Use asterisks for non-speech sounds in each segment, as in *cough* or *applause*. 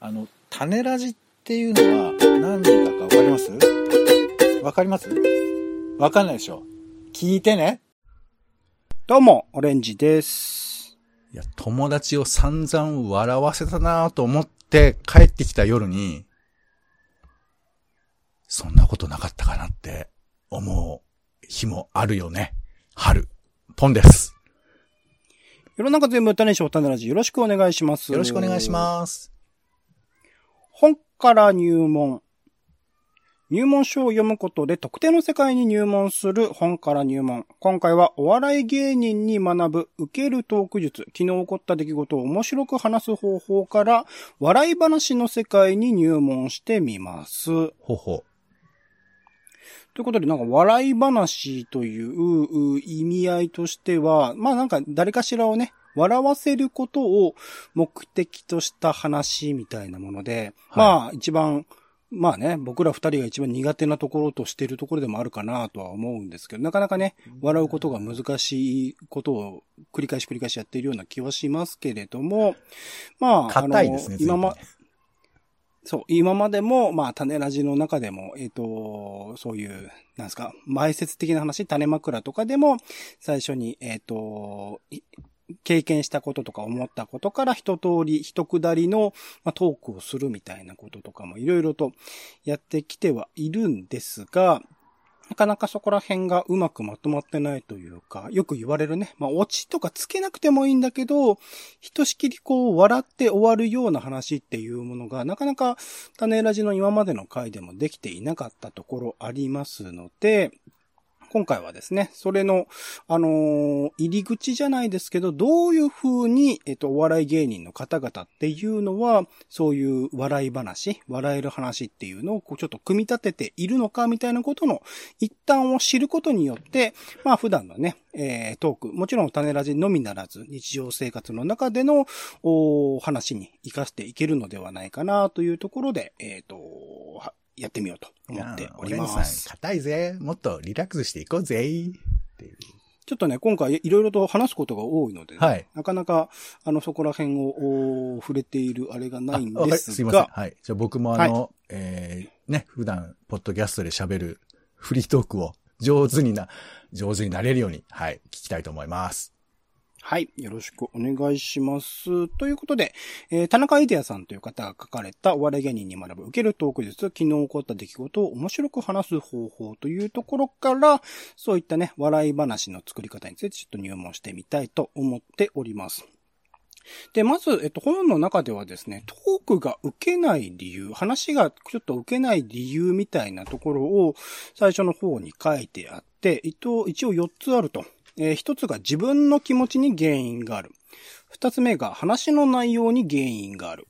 あの、種ラジっていうのは何だかわかります？わかります？わかんないでしょ聞いてね。どうも、オレンジです。いや、友達を散々笑わせたなと思って帰ってきた夜に、そんなことなかったかなって思う日もあるよね。春。ポンです。世の中全部種賞種ラジよろしくお願いします。よろしくお願いします。から入門。入門書を読むことで特定の世界に入門する本から入門。今回はお笑い芸人に学ぶ受けるトーク術。昨日起こった出来事を面白く話す方法から笑い話の世界に入門してみます。ほほ。ということで、なんか笑い話というう意味合いとしては、まあなんか誰かしらをね、笑わせることを目的とした話みたいなもので、はい。まあ一番、まあね、僕ら二人が一番苦手なところとしているところでもあるかなとは思うんですけど、なかなかね、笑うことが難しいことを繰り返し繰り返しやっているような気はしますけれども、まあ、硬いですね、今まそう、今までも、まあ、種ラジの中でも、えっ、と、そういう、なんですか、前説的な話、種枕とかでも、最初に、えっ、と、い経験したこととか思ったことから一通り、一くだりの、トークをするみたいなこととかもいろいろとやってきてはいるんですが、なかなかそこら辺がうまくまとまってないというか、よく言われるね。まあ、オチとかつけなくてもいいんだけど、ひとしきりこう、笑って終わるような話っていうものが、なかなか種ラジの今までの回でもできていなかったところありますので、今回はですね、それの、あのー入り口じゃないですけど、どういう風に、えっと、お笑い芸人の方々っていうのは、そういう笑い話、笑える話っていうのを、こう、ちょっと組み立てているのか、みたいなことの一端を知ることによって、まあ、普段のね、えートーク、もちろん種ラジのみならず、日常生活の中での、お話に活かしていけるのではないかな、というところで、えっ、と、やってみようと思っております。硬いぜ。もっとリラックスしていこうぜ。っていう。ちょっとね、今回いろいろと話すことが多いのでね、はいなかなか、あの、そこら辺をお触れているあれがないんですすいません。が、はい。じゃあ僕もあの、えー、ね、普段、ポッドキャストで喋るフリートークを上手にな、上手になれるように、はい、聞きたいと思います。はい。よろしくお願いします。ということで、えー田中イデアさんという方が書かれたお笑い芸人に学ぶ受けるトーク術、昨日起こった出来事を面白く話す方法というところから、そういったね、笑い話の作り方についてちょっと入門してみたいと思っております。で、まず、えっと、本の中ではですね、トークが受けない理由、話がちょっと受けない理由みたいなところを最初の方に書いてあって、一応一応4つあると。えー一つが自分の気持ちに原因がある。二つ目が話の内容に原因がある。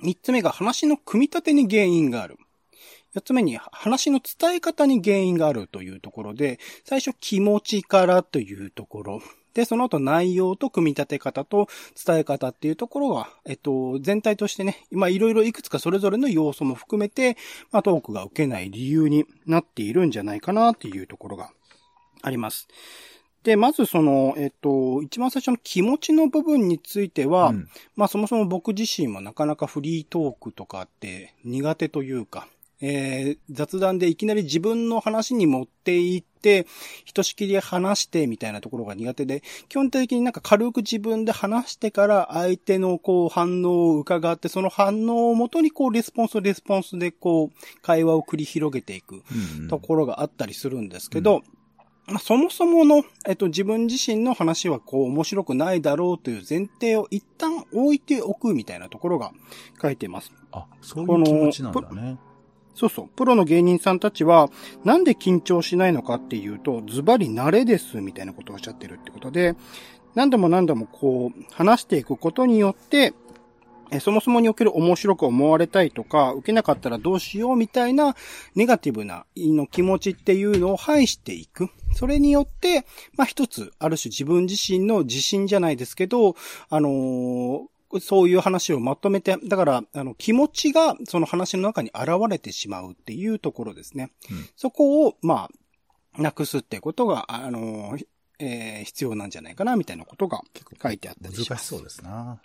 三つ目が話の組み立てに原因がある。四つ目に話の伝え方に原因があるというところで、最初気持ちからというところ。で、その後内容と組み立て方と伝え方っていうところが、えっと、全体としてね、今いろいろいくつかそれぞれの要素も含めて、まあトークが受けない理由になっているんじゃないかなっていうところがあります。で、まずその、えっと、一番最初の気持ちの部分については、うん。まあそもそも僕自身もなかなかフリートークとかって苦手というか、えー雑談でいきなり自分の話に持っていって、ひとしきり話してみたいなところが苦手で、基本的になんか軽く自分で話してから相手のこう反応を伺って、その反応をもとにこうレスポンスレスポンスでこう会話を繰り広げていくうんうん。ところがあったりするんですけど、まあ、そもそもの、えっと、自分自身の話はこう面白くないだろうという前提を一旦置いておくみたいなところが書いてます。あ、そういう気持ちなんだね。そうそう。プロの芸人さんたちは、なんで緊張しないのかっていうと、ズバリ慣れですみたいなことをおっしゃってるってことで、何度も何度もこう、話していくことによって、えそもそもにおける面白く思われたいとか、受けなかったらどうしようみたいなネガティブなの気持ちっていうのを排していく。それによって、まあ一つ、ある種自分自身の自信じゃないですけど、あのーそういう話をまとめて、だから、あの、気持ちがその話の中に現れてしまうっていうところですね。うんそこを、まあ、なくすってことが、あの、えー必要なんじゃないかな、みたいなことが書いてあったりします。難しそうですな。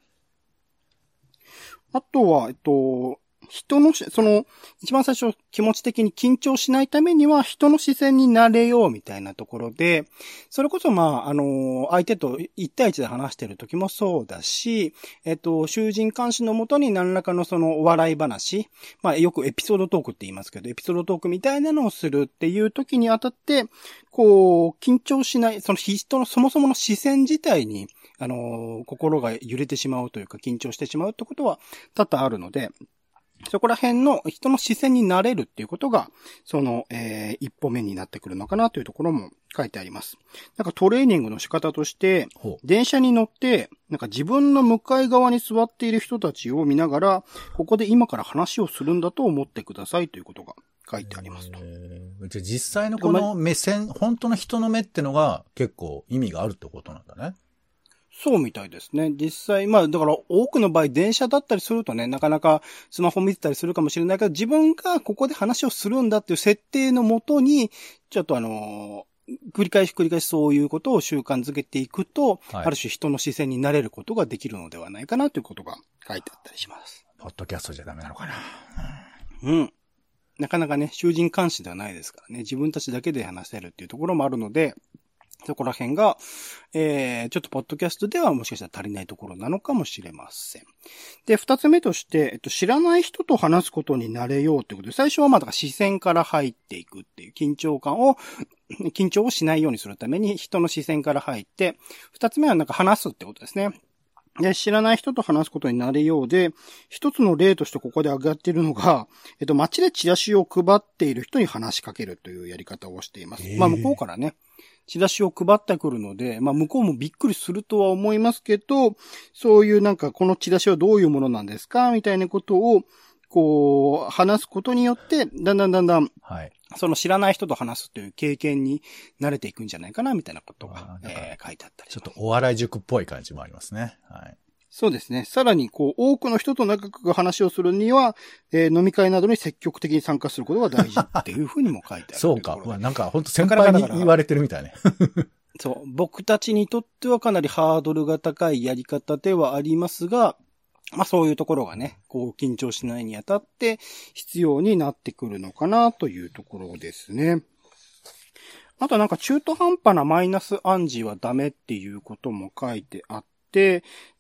あとは、えっと、人のし、その、一番最初気持ち的に緊張しないためには人の視線になれようみたいなところで、それこそまあ、あの、相手と一対一で話してる時もそうだし、えっと、囚人監視のもとに何らかのその笑い話、まあよくエピソードトークって言いますけど、エピソードトークみたいなのをするっていう時にあたって、こう、緊張しない、その人のそもそもの視線自体に、あの、心が揺れてしまうというか緊張してしまうってことは多々あるので、そこら辺の人の視線になれるっていうことが、その、えー、一歩目になってくるのかなというところも書いてあります。なんかトレーニングの仕方として、電車に乗って、なんか自分の向かい側に座っている人たちを見ながら、ここで今から話をするんだと思ってくださいということが書いてありますと。じゃあ実際のこの目線、本当の人の目ってのが結構意味があるってことなんだね。そうみたいですね。実際、まあ、だから多くの場合電車だったりするとね、なかなかスマホ見てたりするかもしれないけど、自分がここで話をするんだっていう設定のもとに、ちょっとあの繰り返し繰り返しそういうことを習慣づけていくと、はい、ある種人の視線になれることができるのではないかなということが書いてあったりします。ポッドキャストじゃダメなのかな。うん。なかなかね、囚人監視ではないですからね、自分たちだけで話せるっていうところもあるので、そこら辺が、えー、ちょっとポッドキャストではもしかしたら足りないところなのかもしれません。で、二つ目として、えっと、知らない人と話すことになれようということで、最初はまだ視線から入っていくっていう緊張感を、緊張をしないようにするために人の視線から入って、二つ目はなんか話すってことですね。で、知らない人と話すことになれようで、一つの例としてここで挙がっているのが、えっと、街でチラシを配っている人に話しかけるというやり方をしています。まあ、向こうからね、チラシを配ってくるので、まあ向こうもびっくりするとは思いますけど、そういうなんかこのチラシはどういうものなんですか？みたいなことを、こう、話すことによって、だんだんだんだん、はい。その知らない人と話すという経験に慣れていくんじゃないかな、みたいなことが、えー、書いてあったりちょっとお笑い塾っぽい感じもありますね。はい。そうですね。さらに、こう、多くの人と長く話をするには、えー、飲み会などに積極的に参加することが大事っていうふうにも書いてある。*laughs* そうか。なんか、本当先輩に言われてるみたいね。*laughs* そう。僕たちにとってはかなりハードルが高いやり方ではありますが、まあそういうところがね、こう緊張しないにあたって必要になってくるのかなというところですね。あとなんか中途半端なマイナス暗示はダメっていうことも書いてあっ、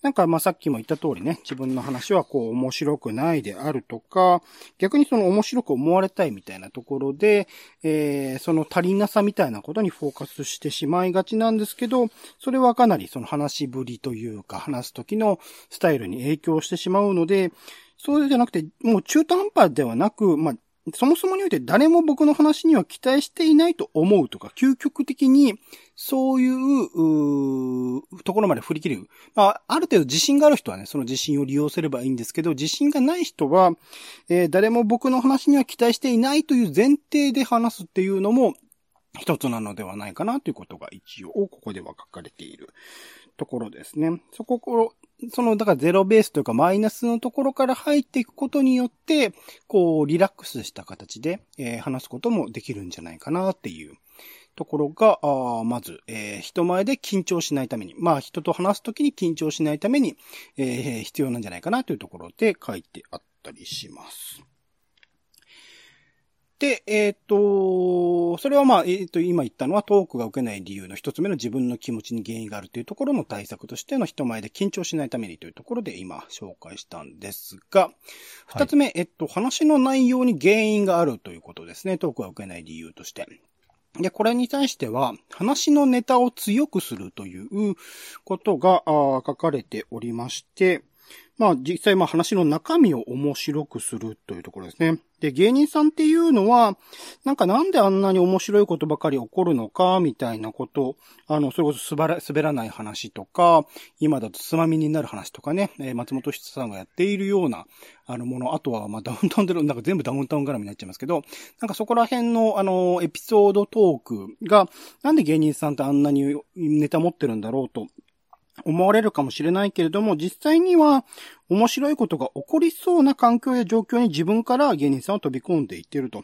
なんかまあさっきも言った通りね、自分の話はこう面白くないであるとか、逆にその面白く思われたいみたいなところで、えー、その足りなさみたいなことにフォーカスしてしまいがちなんですけど、それはかなりその話しぶりというか話す時のスタイルに影響してしまうので、そうじゃなくて、もう中途半端ではなく、まあ、そもそもにおいて誰も僕の話には期待していないと思うとか、究極的にそういう、うところまで振り切る。まあ、ある程度自信がある人はね、その自信を利用すればいいんですけど、自信がない人は、えー、誰も僕の話には期待していないという前提で話すっていうのも、一つなのではないかなということが一応、ここでは書かれているところですね。そこ、その、だからゼロベースというかマイナスのところから入っていくことによって、こう、リラックスした形で、えー、話すこともできるんじゃないかなっていうところが、あまず、えー、人前で緊張しないために、まあ人と話すときに緊張しないために、えー、必要なんじゃないかなというところで書いてあったりします。で、えっ、ー、と、それはまあ、えっ、ー、と、今言ったのはトークが受けない理由の一つ目の自分の気持ちに原因があるというところの対策としての人前で緊張しないためにというところで今紹介したんですが、二つ目、はい、えっと、話の内容に原因があるということですね。トークが受けない理由として。で、これに対しては、話のネタを強くするということが書かれておりまして、まあ実際まあ話の中身を面白くするというところですね。で、芸人さんっていうのは、なんかなんであんなに面白いことばかり起こるのか、みたいなこと、あの、それこそ滑ら滑らない話とか、今だとつまみになる話とかね、えー、松本人さんがやっているような、あのもの、あとは、まあ、ダウンタウンで、なんか全部ダウンタウン絡みになっちゃいますけど、なんかそこら辺の、あの、エピソードトークが、なんで芸人さんってあんなにネタ持ってるんだろうと思われるかもしれないけれども、実際には面白いことが起こりそうな環境や状況に自分から芸人さんを飛び込んでいってると。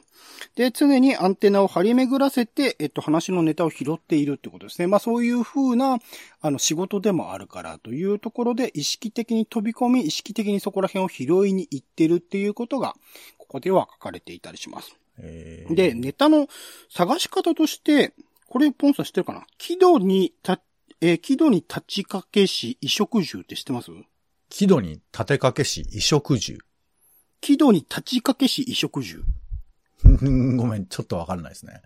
で、常にアンテナを張り巡らせて、えっと、話のネタを拾っているってことですね。まあそういう風な、あの、仕事でもあるからというところで、意識的に飛び込み、意識的にそこら辺を拾いに行ってるっていうことが、ここでは書かれていたりします。で、ネタの探し方として、これ、ポンさん知ってるかな？喜怒にた、えー、喜怒に立ちかけし、衣食住って知ってます？喜怒に立てかけし、衣食住。喜怒に立ちかけし、衣食住。ごめん、ちょっとわかんないですね。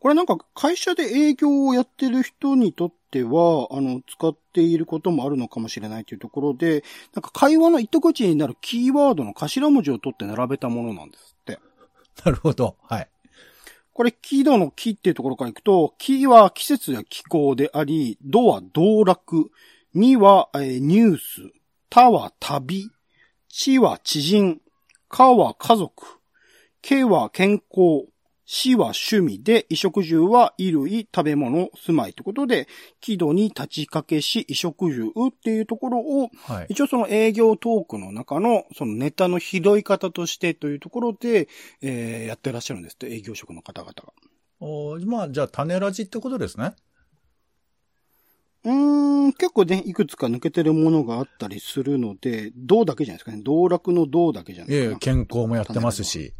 これなんか会社で営業をやってる人にとっては、あの、使っていることもあるのかもしれないというところで、なんか会話の糸口になるキーワードの頭文字を取って並べたものなんですって。*laughs* なるほど。はい。これ、木度の木っていうところから行くと、木は季節や気候であり、度は道楽、には、ニュース、たは旅、地は知人、かは家族、けは健康、死は趣味で、衣食住は衣類、食べ物、住まいということで、喜怒に立ちかけし、衣食住っていうところを、はい、一応その営業トークの中の、そのネタの拾い方としてというところで、えー、やってらっしゃるんですって、営業職の方々が。おまあ、じゃあ、種ラジってことですね？うーん、結構ね、いくつか抜けてるものがあったりするので、銅だけじゃないですかね。道楽の銅だけじゃないですか。ええ、健康もやってますし。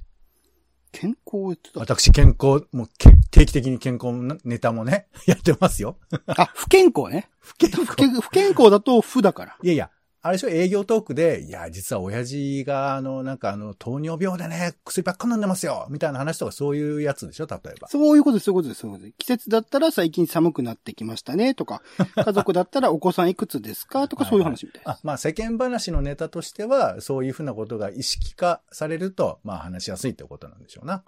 健康ってた私、健康、もう定期的に健康ネタもね、*laughs* やってますよ。あ、不健康ね。不健康。不健康だと不だから。いやいや、あれでしょ、営業トークで、いや、実は親父が、あの、なんかあの、糖尿病でね、薬ばっか飲んでますよみたいな話とかそういうやつでしょ？例えば。そういうことです、そういうことです、そういうことです。季節だったら最近寒くなってきましたね、とか、*laughs* 家族だったらお子さんいくつですか？とか、そういう話みたいな。あ、まあ世間話のネタとしては、そういうふうなことが意識化されると、まあ話しやすいってことなんでしょうな。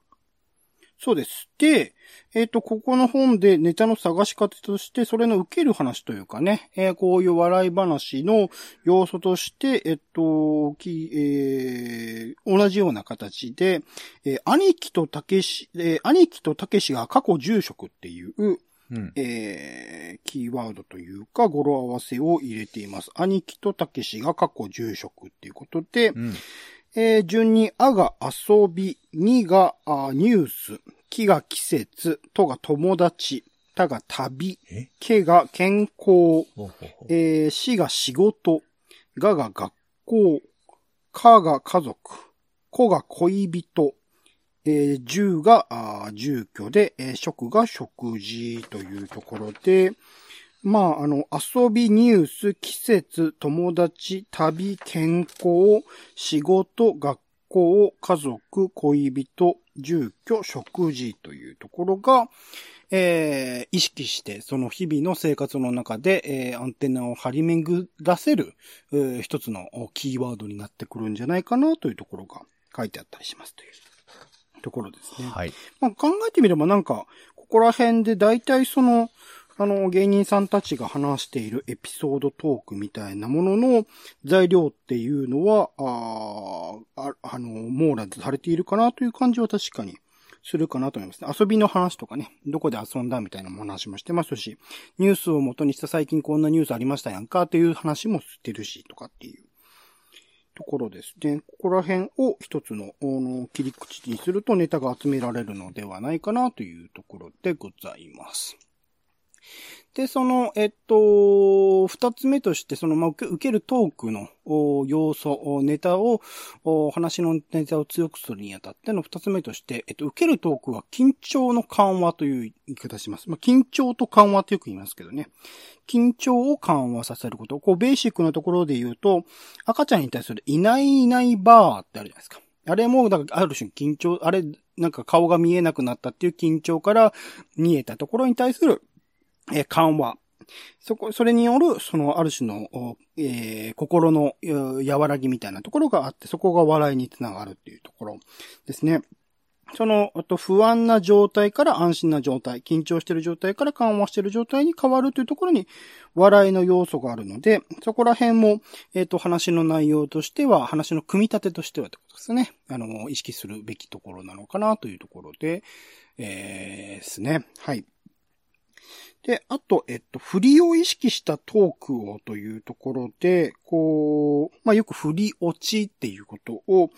そうです。で、えっ、ー、と、ここの本でネタの探し方として、それの受ける話というかね、えー、こういう笑い話の要素として、えっ、と、き、えー、同じような形で、えー、兄貴とたけし、えー、兄貴とたけしが過去住職っていう、うん、えー、キーワードというか語呂合わせを入れています。兄貴とたけしが過去住職っていうことで、うんえー、順に、あが遊び、にがあニュース、きが季節、とが友達、たが旅、けが健康、えー、しが仕事、がが学校、かが家族、こが恋人、えー、住があ住居で、えー、食が食事。というところで、まあ、あの、遊び、ニュース、季節、友達、旅、健康、仕事、学校、家族、恋人、住居、食事というところが、えー、意識して、その日々の生活の中で、えー、アンテナを張り巡らせる、えー、一つのキーワードになってくるんじゃないかなというところが書いてあったりしますというところですね。はい。まあ、考えてみればなんか、ここら辺で大体その、あの、芸人さんたちが話しているエピソードトークみたいなものの材料っていうのは、あああの、網羅されているかなという感じは確かにするかなと思いますね。遊びの話とかね、どこで遊んだみたいな話もしてますし、ニュースを元にした最近こんなニュースありましたやんかっていう話もしてるし、とかっていうところですね。ここら辺を一つのの切り口にするとネタが集められるのではないかなというところでございます。で、その、えっと、二つ目として、その、ま、受けるトークの要素、ネタを、話のネタを強くするにあたっての二つ目として、えっと、受けるトークは緊張の緩和という言い方します。まあ、緊張と緩和とよく言いますけどね。緊張を緩和させること。こう、ベーシックなところで言うと、赤ちゃんに対するいないいないバーってあるじゃないですか。あれも、だから、ある種緊張、あれ、なんか顔が見えなくなったっていう緊張から見えたところに対するえ緩和。そこ、それによる、その、ある種の、えー、心の和らぎみたいなところがあって、そこが笑いにつながるっていうところですね。その、あと不安な状態から安心な状態、緊張してる状態から緩和してる状態に変わるというところに笑いの要素があるので、そこら辺も、えっ、ー、と、話の内容としては、話の組み立てとしてはってことですね。あの、意識するべきところなのかなというところで、えー、ですね。はい。で、あと、えっと、振りを意識したトークをというところで、こう、まあ、よく振り落ちっていうことを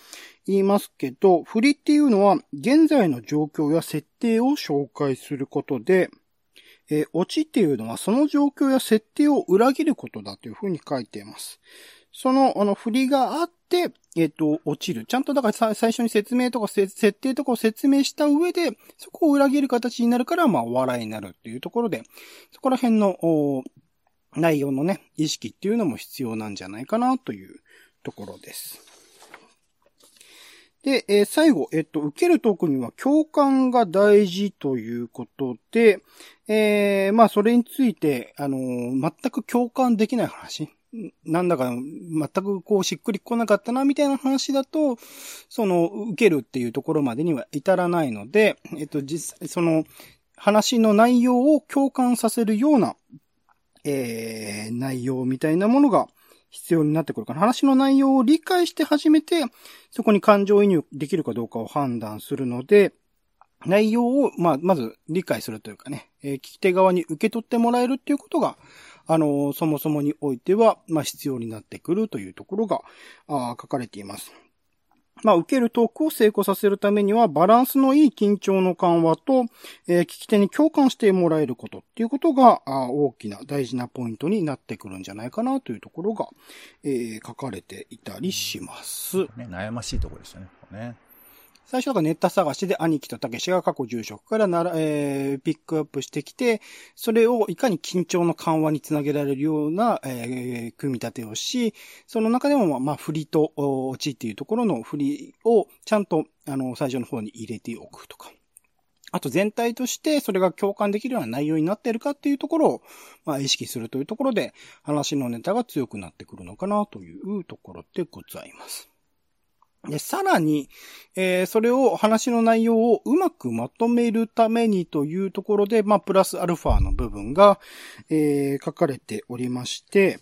言いますけど、振りっていうのは、現在の状況や設定を紹介することで、えー、落ちっていうのはその状況や設定を裏切ることだというふうに書いています。その、あの、振りがあって、えっ、と、落ちる。ちゃんとだから最初に説明とか設定とかを説明した上で、そこを裏切る形になるから、まあ、お笑いになるっていうところで、そこら辺の、内容のね、意識っていうのも必要なんじゃないかなというところです。で、えー、最後、えっと、受けるトークには共感が大事ということで、えー、まあ、それについて、あのー、全く共感できない話。なんだか全くこうしっくり来なかったなみたいな話だと、その受けるっていうところまでには至らないので、えっと実際その話の内容を共感させるような、えー、内容みたいなものが必要になってくるから、話の内容を理解して初めて、そこに感情移入できるかどうかを判断するので、内容を、まあ、まず理解するというかね、えー、聞き手側に受け取ってもらえるっていうことが、あの、そもそもにおいては、まあ、必要になってくるというところが、あ書かれています。まあ、受けるトークを成功させるためには、バランスのいい緊張の緩和と、えー、聞き手に共感してもらえることっていうことが、あ大きな大事なポイントになってくるんじゃないかなというところが、えー、書かれていたりします。ね、悩ましいところですよね。ここね最初がネタ探しで兄貴と竹志が過去住職からなら、えー、ピックアップしてきて、それをいかに緊張の緩和につなげられるような、えー、組み立てをし、その中でも、まあ、振りと落ちっていうところの振りをちゃんと、あの、最初の方に入れておくとか。あと全体としてそれが共感できるような内容になっているかっていうところを、まあ、意識するというところで、話のネタが強くなってくるのかなというところでございます。で、さらに、えー、それを話の内容をうまくまとめるためにというところで、まあ、プラスアルファの部分が、えー、書かれておりまして、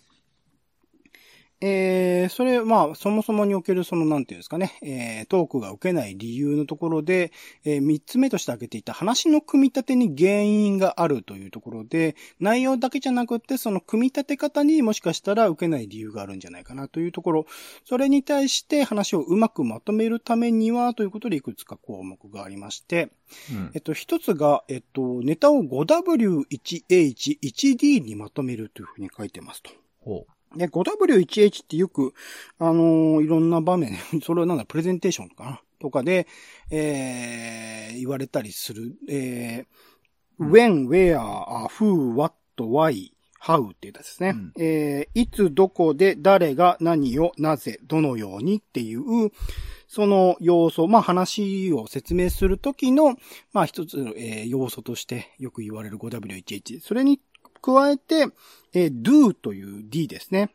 えー、それ、まあ、そもそもにおける、その、なんていうんですかね、えー、トークが受けない理由のところで、えー、三つ目として挙げていた話の組み立てに原因があるというところで、内容だけじゃなくて、その組み立て方にもしかしたら受けない理由があるんじゃないかなというところ、それに対して話をうまくまとめるためには、ということでいくつか項目がありまして、うん、えっと、一つが、えっと、ネタを 5W1H1D にまとめるというふうに書いてますと。ほうで、5W1H ってよく、あのー、いろんな場面、*laughs* それはなんだ、プレゼンテーションかな？とかで、えー、言われたりする。えー、when, where, who, what, why, how っていうやつですね。うん、えー、いつ、どこで、誰が、何を、なぜ、どのようにっていう、その要素、まあ話を説明するときの、まあ一つの、えー、要素としてよく言われる 5W1H。それに加えて、えー、do という D ですね。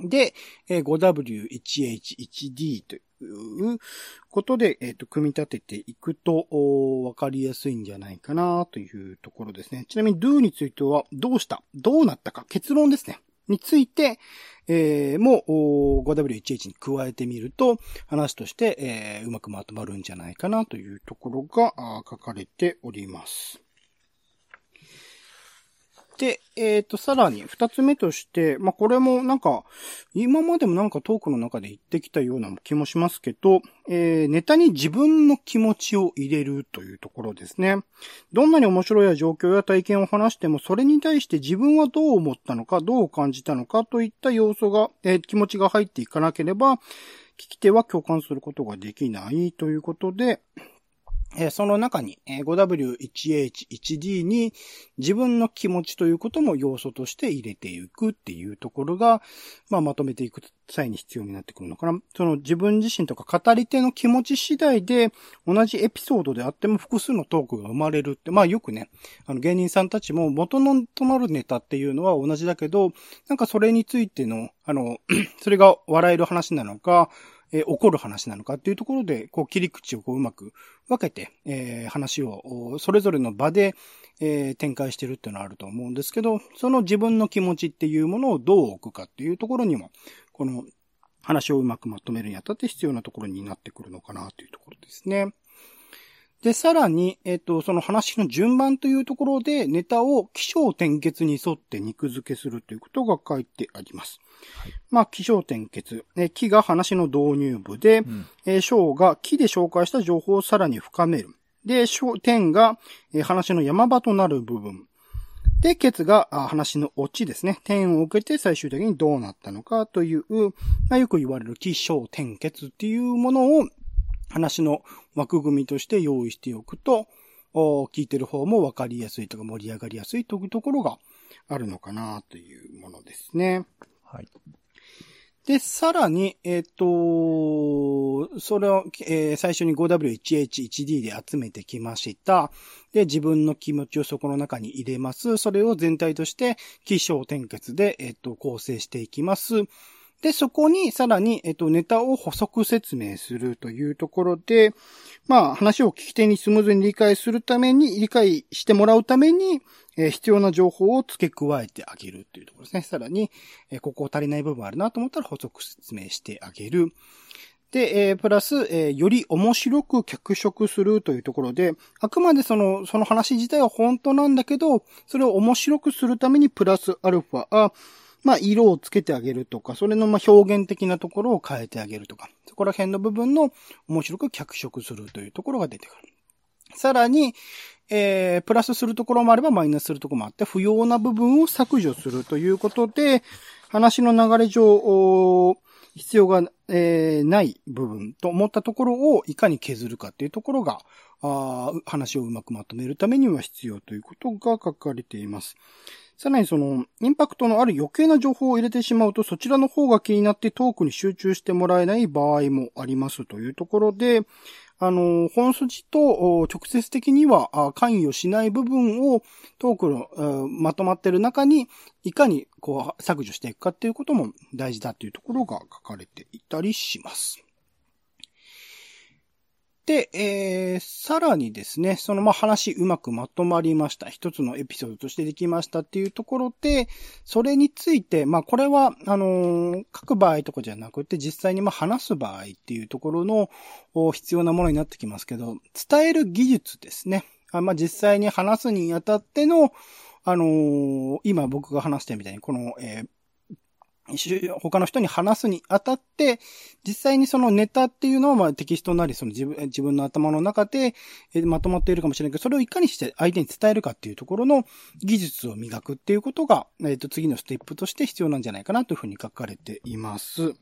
で、えー、5W1H1D ということで、えっ、ー、と、組み立てていくと、わかりやすいんじゃないかなというところですね。ちなみに do については、どうした？どうなったか？結論ですね。について、えー、も 5W1H に加えてみると、話として、えー、うまくまとまるんじゃないかなというところが書かれております。で、えっ、ー、と、さらに二つ目として、まあ、これもなんか、今までもなんかトークの中で言ってきたような気もしますけど、えー、ネタに自分の気持ちを入れるというところですね。どんなに面白い状況や体験を話しても、それに対して自分はどう思ったのか、どう感じたのかといった要素が、えー、気持ちが入っていかなければ、聞き手は共感することができないということで、えその中に 5W1H1D に自分の気持ちということも要素として入れていくっていうところが、まあ、まとめていく際に必要になってくるのかな。その自分自身とか語り手の気持ち次第で同じエピソードであっても複数のトークが生まれるって、まあよくね、あの芸人さんたちも元のとなるネタっていうのは同じだけど、なんかそれについての、あの、*clears throat* それが笑える話なのか、えー、起こる話なのかっていうところで、こう切り口をこううまく分けて、えー、話をそれぞれの場で、えー、展開してるっていうのはあると思うんですけど、その自分の気持ちっていうものをどう置くかっていうところにも、この話をうまくまとめるにあたって必要なところになってくるのかなというところですね。で、さらに、えっ、と、その話の順番というところで、ネタを気象転結に沿って肉付けするということが書いてあります。はいまあ、気象転結。え、木が話の導入部で、うん。えー章が木で紹介した情報をさらに深める。で、章天が、えー話の山場となる部分。で、ケツがあ話のオチですね。天を受けて最終的にどうなったのかという、まあ、よく言われる気象転結っていうものを話の枠組みとして用意しておくと、お聞いてる方もわかりやすいとか盛り上がりやすいというところがあるのかなというものですね。はい。で、さらに、えっ、と、それを、えー最初に 5W1H1D で集めてきました。で、自分の気持ちをそこの中に入れます。それを全体として、気象転結で、えっ、と、構成していきます。で、そこにさらに、えっと、ネタを補足説明するというところで、まあ、話を聞き手にスムーズに理解するために、理解してもらうために、えー必要な情報を付け加えてあげるというところですね。さらに、えーここ足りない部分あるなと思ったら補足説明してあげる。で、えープラス、えーより面白く脚色するというところで、あくまでその、その話自体は本当なんだけど、それを面白くするためにプラスアルファ、まあ、色をつけてあげるとか、それのまあ表現的なところを変えてあげるとか、そこら辺の部分の面白く脚色するというところが出てくる。さらに、えー、プラスするところもあればマイナスするところもあって、不要な部分を削除するということで、話の流れ上、必要が、えーない部分と思ったところをいかに削るかっていうところが、あ話をうまくまとめるためには必要ということが書かれています。さらにその、インパクトのある余計な情報を入れてしまうと、そちらの方が気になってトークに集中してもらえない場合もありますというところで、あの、本筋と直接的には関与しない部分をトークのまとまってる中に、いかにこう削除していくかっていうことも大事だというところが書かれていたりします。で、えー、さらにですね、そのまあ話うまくまとまりました。一つのエピソードとしてできましたっていうところで、それについて、まあこれは、あのー書く場合とかじゃなくて、実際にまあ話す場合っていうところの必要なものになってきますけど、伝える技術ですね。あまあ実際に話すにあたっての、あのー今僕が話したみたいに、この、えー他の人に話すにあたって、実際にそのネタっていうのはまあテキストなりその自分自分の頭の中でまとまっているかもしれないけど、それをいかにして相手に伝えるかっていうところの技術を磨くっていうことが、えっ、と、次のステップとして必要なんじゃないかなというふうに書かれています。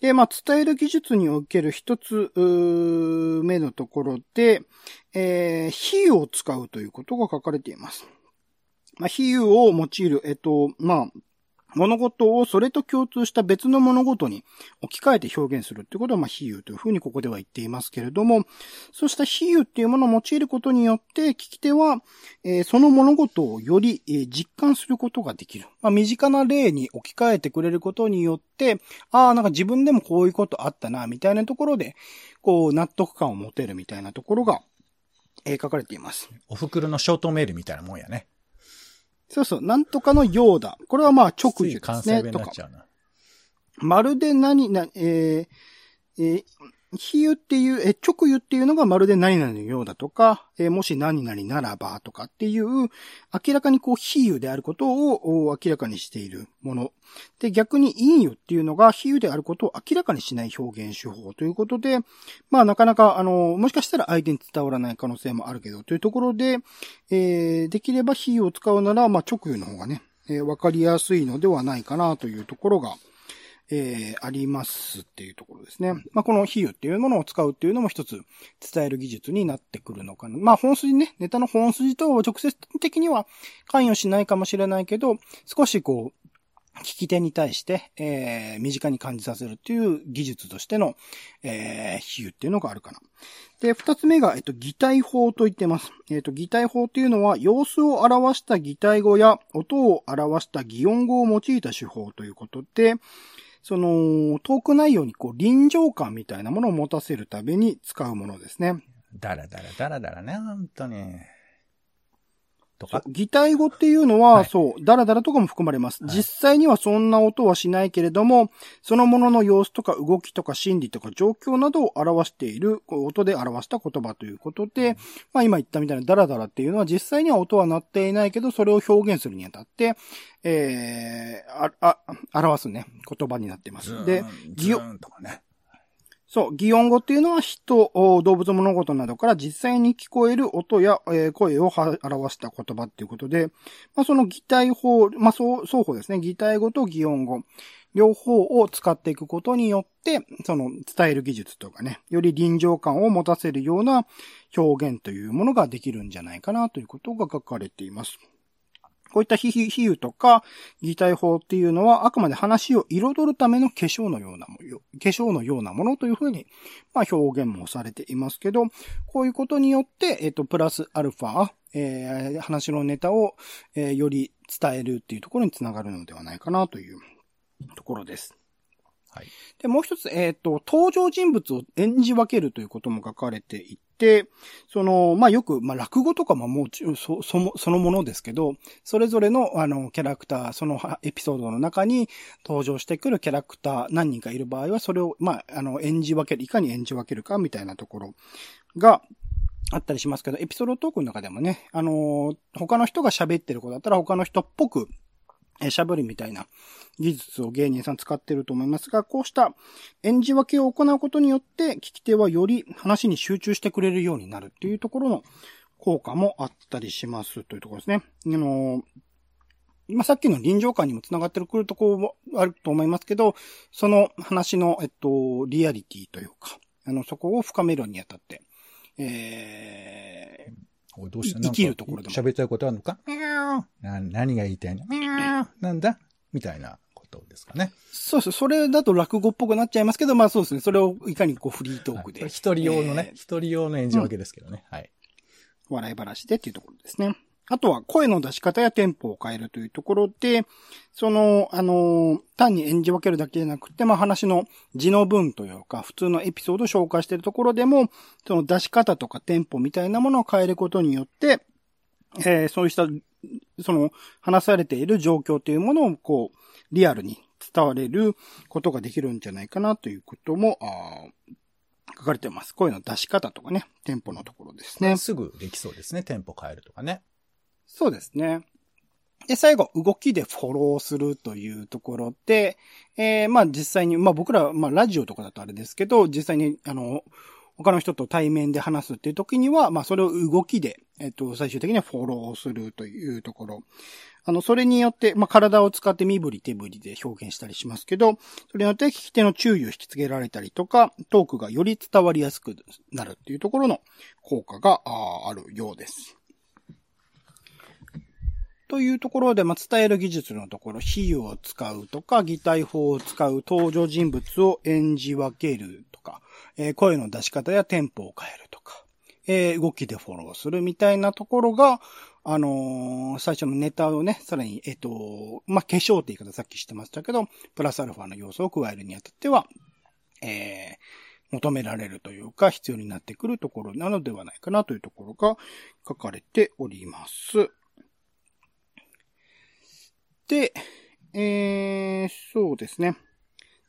で、まあ、伝える技術における一つ目のところで、えー比喩を使うということが書かれています。まあ、比喩を用いる、えっ、と、まあ、物事をそれと共通した別の物事に置き換えて表現するってことは、まあ、比喩というふうにここでは言っていますけれども、そうした比喩っていうものを用いることによって、聞き手は、えーその物事をより、えー実感することができる。まあ、身近な例に置き換えてくれることによって、ああ、なんか自分でもこういうことあったな、みたいなところで、こう、納得感を持てるみたいなところが、えー書かれています。お袋のショートメールみたいなもんやね。そうそう、なんとかのようだ。これはまあ直つい受ですね。とか。まるで何な、えーえー比喩っていう、え直喩っていうのがまるで何々のようだとか、えもし何々ならばとかっていう、明らかにこう比喩であることを明らかにしているもの。で、逆に陰喩っていうのが比喩であることを明らかにしない表現手法ということで、まあなかなか、あの、もしかしたら相手に伝わらない可能性もあるけど、というところで、えーできれば比喩を使うなら、まあ直喩の方がね、えーわかりやすいのではないかなというところが、えーありますっていうところですね。まあ、この比喩っていうものを使うっていうのも一つ伝える技術になってくるのかな。まあ、本筋ね、ネタの本筋と直接的には関与しないかもしれないけど、少しこう、聞き手に対して、えー身近に感じさせるっていう技術としての、えー比喩っていうのがあるかな。で、二つ目が、えっと、擬態法と言ってます。えっと、擬態法というのは、様子を表した擬態語や、音を表した擬音語を用いた手法ということで、その、トーク内容にこう、臨場感みたいなものを持たせるために使うものですね。だらだらだらだらね、本当に。とか？擬態語っていうのは、はいそう、ダラダラとかも含まれます。はい実際にはそんな音はしないけれども、そのものの様子とか動きとか心理とか状況などを表している、音で表した言葉ということで、まあ今言ったみたいなダラダラっていうのは実際には音は鳴っていないけど、それを表現するにあたって、えー、あ、あ、表すね、言葉になっています。で、擬ギ音とかね。そう、擬音語っていうのは人、動物物事などから実際に聞こえる音や、え声を表した言葉っていうことで、まあ、その擬態法、まあ、双方ですね。擬態語と擬音語。両方を使っていくことによって、その伝える技術とかね、より臨場感を持たせるような表現というものができるんじゃないかなということが書かれています。こういった比喩とか擬態法っていうのはあくまで話を彩るための化粧のようなもの、化粧のようなものというふうに、まあ表現もされていますけど、こういうことによって、えっ、と、プラスアルファ、えー話のネタを、えーより伝えるっていうところにつながるのではないかなというところです。はい。で、もう一つ、えっ、と、登場人物を演じ分けるということも書かれていて、でその、まあ、よく、まあ、落語とかももうそ、そも、そのものですけど、それぞれの、あの、キャラクター、そのエピソードの中に登場してくるキャラクター何人かいる場合は、それを、まあ、あの、演じ分ける、いかに演じ分けるかみたいなところが、あったりしますけど、エピソードトークの中でもね、あの他の人が喋ってる子だったら他の人っぽく、えー喋るみたいな技術を芸人さん使ってると思いますが、こうした演じ分けを行うことによって、聞き手はより話に集中してくれるようになるっていうところの効果もあったりしますというところですね。あのー今さっきの臨場感にもつながってくるところもあると思いますけど、その話の、えっと、リアリティというか、あの、そこを深めるにあたって、え、おいどうした？生きるところでも喋りたいことあるのか？な何が言いたいの？なんだ？みたいなことですかね。そうです。それだと落語っぽくなっちゃいますけど、まあそうですね。それをいかにこうフリートークで、はい一人用のねえ、ー一人用の演じ分けですけどね。はい。笑い話でっていうところですね。あとは声の出し方やテンポを変えるというところで、その、あの、単に演じ分けるだけじゃなくて、まあ話の字の文というか、普通のエピソードを紹介しているところでも、その出し方とかテンポみたいなものを変えることによって、えーそうした、その、話されている状況というものを、こう、リアルに伝われることができるんじゃないかなということも、あ書かれてます。声の出し方とかね、テンポのところですね。すぐできそうですね。テンポ変えるとかね。そうですね。で、最後、動きでフォローするというところで、えー、まあ実際に、まあ僕ら、まあラジオとかだとあれですけど、実際に、あの、他の人と対面で話すっていう時には、まあそれを動きで、えっと、最終的にはフォローするというところ。あの、それによって、まあ体を使って身振り手振りで表現したりしますけど、それによって聞き手の注意を引きつけられたりとか、トークがより伝わりやすくなるっていうところの効果があるようです。というところで、まあ、伝える技術のところ、比喩を使うとか、擬態法を使う、登場人物を演じ分けるとか、えー声の出し方やテンポを変えるとか、えー動きでフォローするみたいなところが、あのー最初のネタをね、さらに、えっ、と、まあ、化粧って言い方さっきしてましたけど、プラスアルファの要素を加えるにあたっては、え求められるというか、必要になってくるところなのではないかなというところが書かれております。で、えー、そうですね。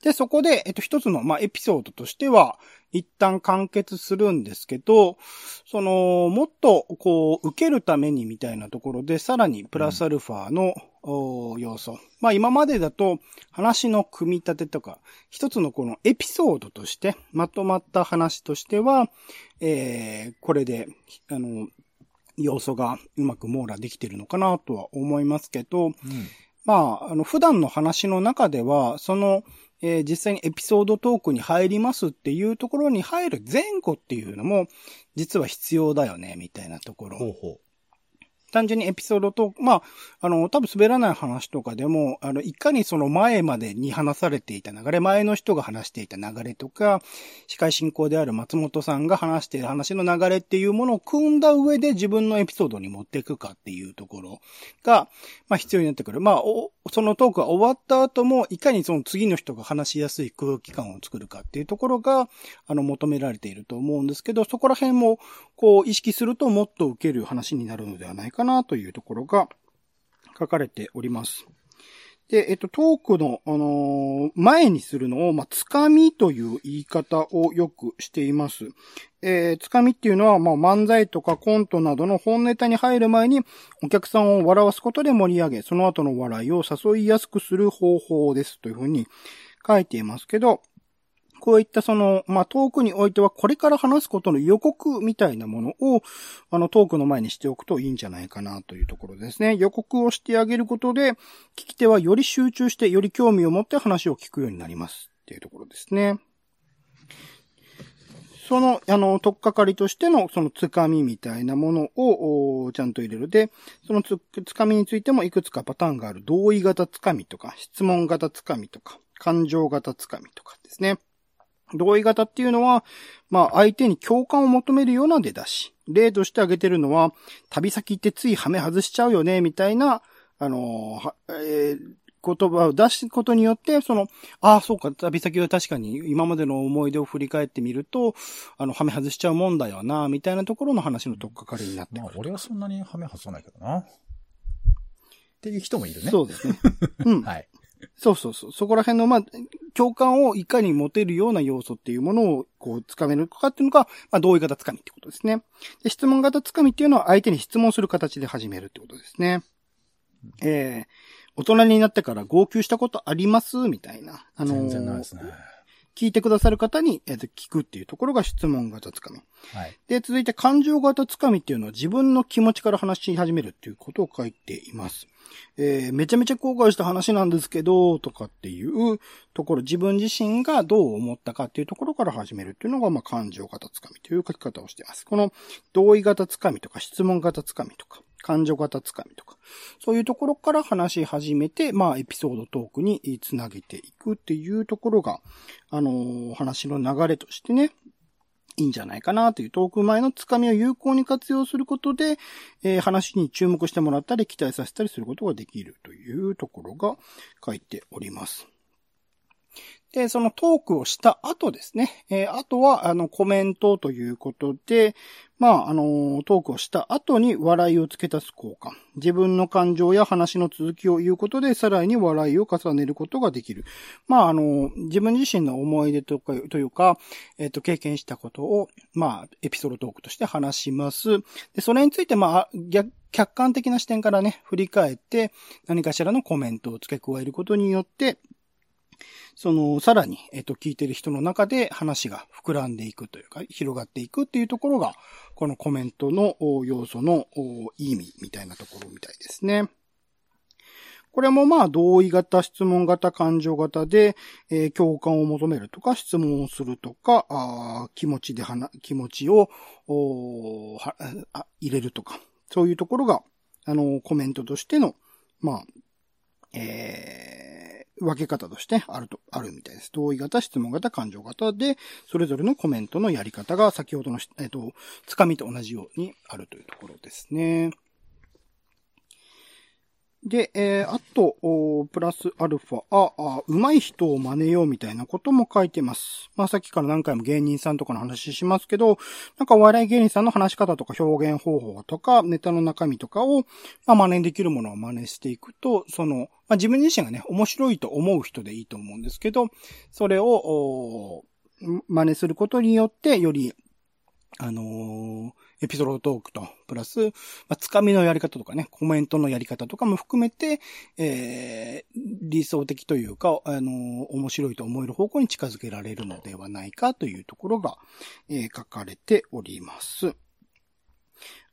で、そこで、えっと、一つの、まあ、エピソードとしては、一旦完結するんですけど、その、もっと、こう、受けるためにみたいなところで、さらにプラスアルファの、お要素。まあ、今までだと、話の組み立てとか、一つのこのエピソードとして、まとまった話としては、えー、これで、あの、要素がうまく網羅できてるのかなとは思いますけど、うん。まあ、あの、普段の話の中では、その、えー実際にエピソードトークに入りますっていうところに入る前後っていうのも、実は必要だよね、みたいなところ。ほうほう単純にエピソードと、まあ、あの、多分滑らない話とかでも、あの、いかにその前までに話されていた流れ、前の人が話していた流れとか、司会進行である松本さんが話している話の流れっていうものを組んだ上で自分のエピソードに持っていくかっていうところが、まあ必要になってくる。まあ、おそのトークが終わった後も、いかにその次の人が話しやすい空気感を作るかっていうところが、あの、求められていると思うんですけど、そこら辺も、こう、意識するともっと受ける話になるのではないかなというところが書かれております。で、えっと、トークの、あのー、前にするのを、まあ、つかみという言い方をよくしています。えー、つかみっていうのは、まあ、漫才とかコントなどの本ネタに入る前に、お客さんを笑わすことで盛り上げ、その後の笑いを誘いやすくする方法ですというふうに書いていますけど、こういったその、まあ、トークにおいては、これから話すことの予告みたいなものを、あの、トークの前にしておくといいんじゃないかなというところですね。予告をしてあげることで、聞き手はより集中して、より興味を持って話を聞くようになりますっていうところですね。その、あの、とっかかりとしての、その、つかみみたいなものを、ちゃんと入れるで、そのつ、つかみについてもいくつかパターンがある。同意型つかみとか、質問型つかみとか、感情型つかみとかですね。同意型っていうのは、まあ相手に共感を求めるような出だし。例として挙げてるのは、旅先ってついハメ外しちゃうよね、みたいな、あのえー、言葉を出すことによって、その、ああ、そうか、旅先は確かに今までの思い出を振り返ってみると、あの、ハメ外しちゃうもんだよな、みたいなところの話のとっかかりになってくる。まあ、俺はそんなにハメ外さないけどな。っていう人もいるね。そうですね。*laughs* うん。はい。そうそうそう。そこら辺の、まあ、共感をいかに持てるような要素っていうものを、こう、つかめるかっていうのが、まあ、同意型つかみってことですね。で、質問型つかみっていうのは相手に質問する形で始めるってことですね。えー、大人になってから号泣したことあります？みたいな。あのー、全然ないですね。聞いてくださる方に、えー、聞くっていうところが質問型つかみ。はい。で、続いて感情型つかみっていうのは自分の気持ちから話し始めるっていうことを書いています。えー、めちゃめちゃ後悔した話なんですけど、とかっていうところ、自分自身がどう思ったかっていうところから始めるっていうのが、まあ、感情型つかみという書き方をしています。この同意型つかみとか質問型つかみとか、感情型つかみとか、そういうところから話し始めて、まあ、エピソードトークにつなげていくっていうところが、あのー、話の流れとしてね、いいんじゃないかなというトーク前のつかみを有効に活用することで、えー、話に注目してもらったり期待させたりすることができるというところが書いております。で、そのトークをした後ですね。えー、あとは、あの、コメントということで、まあ、あの、トークをした後に笑いを付け足す効果。自分の感情や話の続きを言うことで、さらに笑いを重ねることができる。まあ、あの、自分自身の思い出とか、というか、えっ、と、経験したことを、まあ、エピソードトークとして話します。で、それについて、まあ、逆、客観的な視点からね、振り返って、何かしらのコメントを付け加えることによって、その、さらに、えっと、聞いてる人の中で話が膨らんでいくというか、広がっていくっていうところが、このコメントの要素の意味みたいなところみたいですね。これもまあ同意型、質問型、感情型で、えー、共感を求めるとか、質問をするとか、あ気持ちで話、気持ちをは入れるとか、そういうところが、あの、コメントとしての、まあ、えー分け方としてあると、あるみたいです。同意型、質問型、感情型で、それぞれのコメントのやり方が先ほどの、えっ、と、つかみと同じようにあるというところですね。で、えー、あと、プラスアルファ、あ、あ、上手い人を真似ようみたいなことも書いてます。まあ、さっきから何回も芸人さんとかの話しますけど、なんかお笑い芸人さんの話し方とか表現方法とか、ネタの中身とかを、まあ、真似できるものを真似していくと、その、まあ、自分自身がね、面白いと思う人でいいと思うんですけど、それを、真似することによって、より、あのー、エピソードトークと、プラス、まあ、つかみのやり方とかね、コメントのやり方とかも含めて、えー、理想的というか、あの、面白いと思える方向に近づけられるのではないかというところが、えー、書かれております。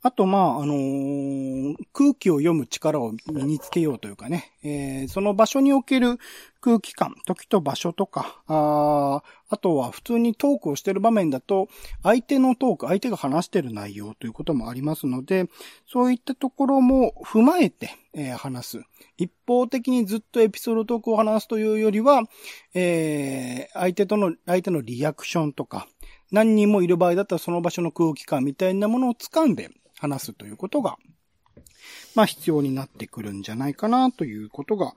あと、まあ、あのー、空気を読む力を身につけようというかね、えー、その場所における空気感、時と場所とか、ああとは普通にトークをしている場面だと、相手のトーク、相手が話している内容ということもありますので、そういったところも踏まえて、えー、話す。一方的にずっとエピソードトークを話すというよりは、えー、相手との、相手のリアクションとか、何人もいる場合だったらその場所の空気感みたいなものを掴んで話すということが、まあ必要になってくるんじゃないかなということが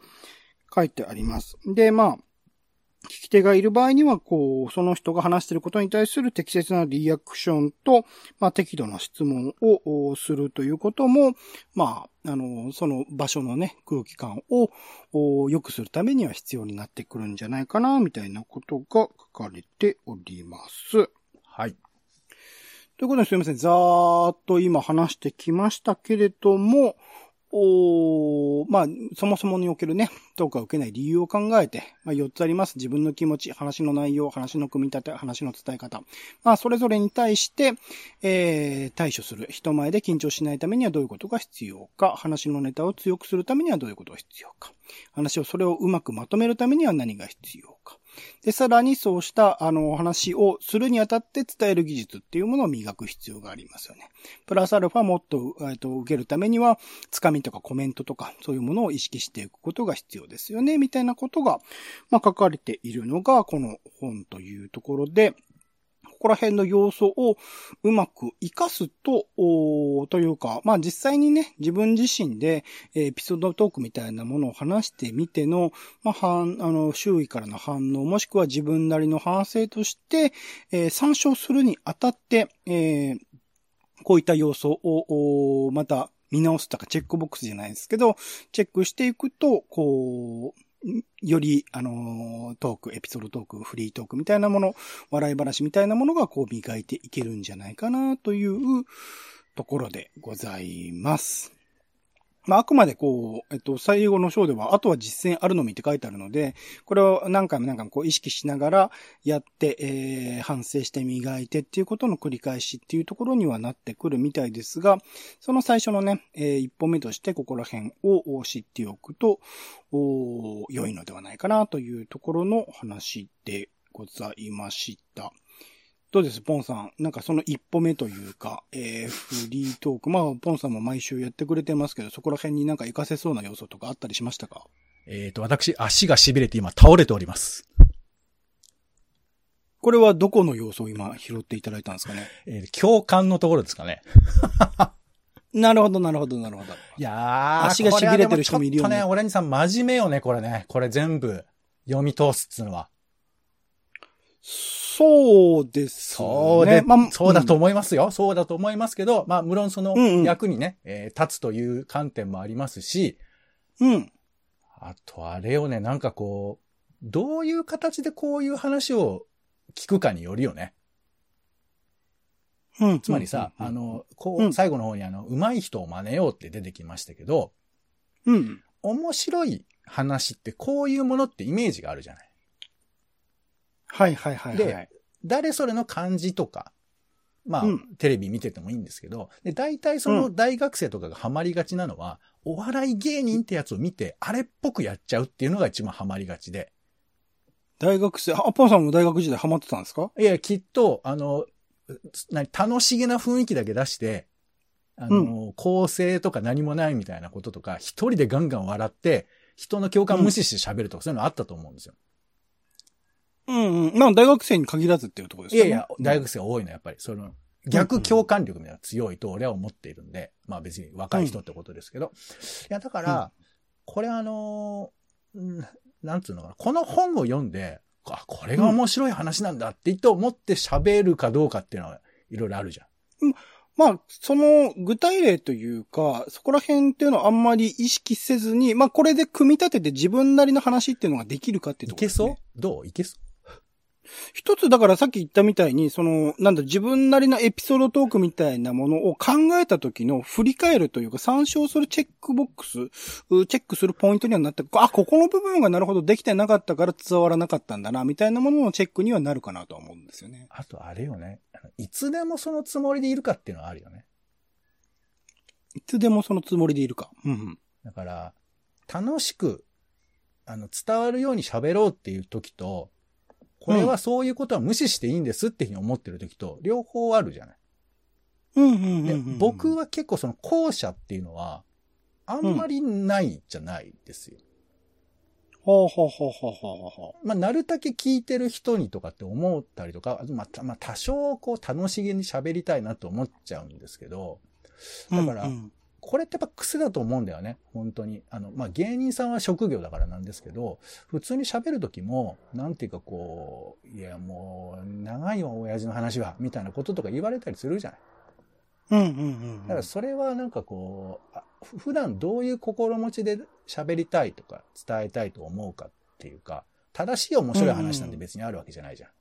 書いてあります。で、まあ、聞き手がいる場合には、こう、その人が話していることに対する適切なリアクションと、まあ、適度な質問をするということも、まあ、あの、その場所のね、空気感を良くするためには必要になってくるんじゃないかな、みたいなことが書かれております。はい。ということですみません。ざーっと今話してきましたけれども、おーまあ、そもそもにおけるね、トークが受けない理由を考えて、まあ、4つあります。自分の気持ち、話の内容、話の組み立て、話の伝え方。まあ、それぞれに対して、えー、対処する。人前で緊張しないためにはどういうことが必要か。話のネタを強くするためにはどういうことが必要か。話を、それをうまくまとめるためには何が必要か。で、さらにそうした、あの、お話をするにあたって伝える技術っていうものを磨く必要がありますよね。プラスアルファもっと、えっと、受けるためには、つかみとかコメントとか、そういうものを意識していくことが必要ですよね、みたいなことが、まあ、書かれているのが、この本というところで、ここら辺の要素をうまく活かすと、というか、まあ実際にね、自分自身で、エピソードトークみたいなものを話してみての、まあ、反、あの、周囲からの反応、もしくは自分なりの反省として、えー参照するにあたって、えーこういった要素を、また見直すとかチェックボックスじゃないですけど、チェックしていくと、こう、より、あのトーク、エピソードトーク、フリートークみたいなもの、笑い話みたいなものがこう磨いていけるんじゃないかなというところでございます。まあ、あくまでこう、えっと、最後の章では、あとは実践あるのみって書いてあるので、これを何回も何回もこう意識しながらやって、えー、反省して磨いてっていうことの繰り返しっていうところにはなってくるみたいですが、その最初のね、えー一歩目としてここら辺を知っておくと、お良いのではないかなというところの話でございました。どうです？ポンさん。なんかその一歩目というか、えー、フリートーク。まあ、ポンさんも毎週やってくれてますけど、そこら辺になんか活かせそうな要素とかあったりしましたか？えっ、と、私、足が痺れて今倒れております。これはどこの要素を今拾っていただいたんですかね？えー共感のところですかね。*laughs* なるほど、なるほど、なるほど。いやー、足が痺れてる人もいるよねちょっとね、オレンジさん真面目よね、これね。これ全部読み通すっつうのは。そうです、ね。そうで、まあそうだと思いますよ。そうだと思いますけど、まあ、無論そのうんうん役にね、えー立つという観点もありますし、うん。うん。あとあれよね、なんかこう、どういう形でこういう話を聞くかによるよね。うん。つまりさ、うんあ、の、こう、うん最後の方にあの、上手い人を真似ようって出てきましたけど、うん。面白い話ってこういうものってイメージがあるじゃない。はいはいはい、はい。で誰それの感じとか、まあ、うんテレビ見ててもいいんですけど、で、大体その大学生とかがハマりがちなのは、お笑い芸人ってやつを見て、あれっぽくやっちゃうっていうのが一番ハマりがちで。大学生、あ、ポンさんも大学時代ハマってたんですか？いや、きっと、あの、何楽しげな雰囲気だけ出して、あの、構成とか何もないみたいなこととか、一人でガンガン笑って、人の共感無視して喋るとか、そういうのあったと思うんですよ。うんうん。まあ大学生に限らずっていうところですよね。いやいや、大学生多いのはやっぱり、その、逆共感力みたいな強いと俺は思っているんで、まあ別に若い人ってことですけど。いや、だから、これあのーうんなんつうのかな、この本を読んで、あ、これが面白い話なんだって言って思って喋るかどうかっていうのは、いろいろあるじゃん。まあ、その具体例というか、そこら辺っていうのはあんまり意識せずに、まあこれで組み立てて自分なりの話っていうのができるかっていうところです、いけそう？ね。どう？いけそう？一つだからさっき言ったみたいに、その、なんだ、自分なりのエピソードトークみたいなものを考えた時の振り返るというか参照するチェックボックス、うチェックするポイントにはなって、あ、ここの部分がなるほどできてなかったから伝わらなかったんだな、みたいなもののチェックにはなるかなとは思うんですよね。あとあれよね。いつでもそのつもりでいるかっていうのはあるよね。いつでもそのつもりでいるか。うんうん。だから、楽しく、あの、伝わるように喋ろうっていう時と、これはそういうことは無視していいんですっていうふうに思ってる時と、両方あるじゃない。うんうんうんでうん。僕は結構その後者っていうのは、あんまりないじゃないですよ。ほうほうほうほうほうほまあ、なるだけ聞いてる人にとかって思ったりとか、まあ、たまあ、多少こう楽しげに喋りたいなと思っちゃうんですけど、う。だからうんうんこれってやっぱ癖だと思うんだよね。本当に。あの、まあ、芸人さんは職業だからなんですけど、普通に喋る時も、なんていうかこう、いや、もう、長いよ、親父の話は、みたいなこととか言われたりするじゃない。うんうんうん。だからそれはなんかこう、普段どういう心持ちで喋りたいとか伝えたいと思うかっていうか、正しい面白い話なんて別にあるわけじゃないじゃん。っ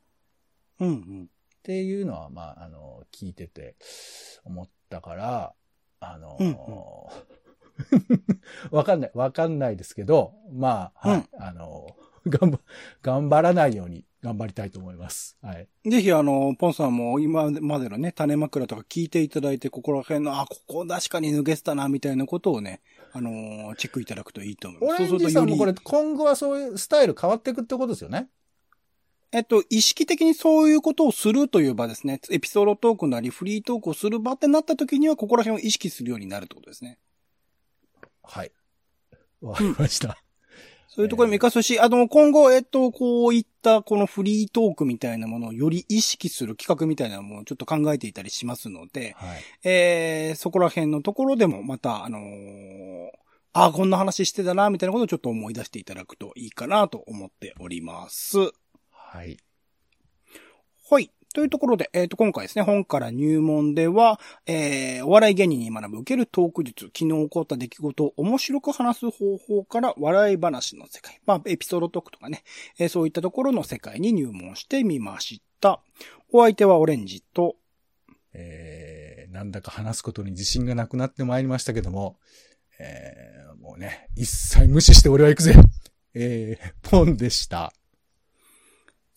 うんうん。ていうのは、まあ、あの、聞いてて思ったから、あの、うん *laughs* わかんない、わかんないですけど、まあ、はい、あの、頑張、頑張らないように頑張りたいと思います。はい。ぜひあの、ポンさんも今までのね、種枕とか聞いていただいて、ここら辺の、あ、ここ確かに抜けてたな、みたいなことをね、あのーチェックいただくといいと思います。オレンジさんもこれ、今後はそういうスタイル変わっていくってことですよね。えっと、意識的にそういうことをするという場ですね。エピソードトークなりフリートークをする場ってなった時には、ここら辺を意識するようになるってことですね。はい。わかりました。そういうところにも活かすし、あの、今後、えっと、こういったこのフリートークみたいなものをより意識する企画みたいなのもちょっと考えていたりしますので、はい。えー、そこら辺のところでもまた、あのーああ、こんな話してたな、みたいなことをちょっと思い出していただくといいかなと思っております。はい。はい。というところで、えっ、と、今回ですね、本から入門では、えー、お笑い芸人に学ぶ受けるトーク術、昨日起こった出来事を面白く話す方法から笑い話の世界、まあ、エピソードトークとかね、えーそういったところの世界に入門してみました。お相手はオレンジと、えー、なんだか話すことに自信がなくなってまいりましたけども、えー、もうね、一切無視して俺は行くぜえー、ポンでした。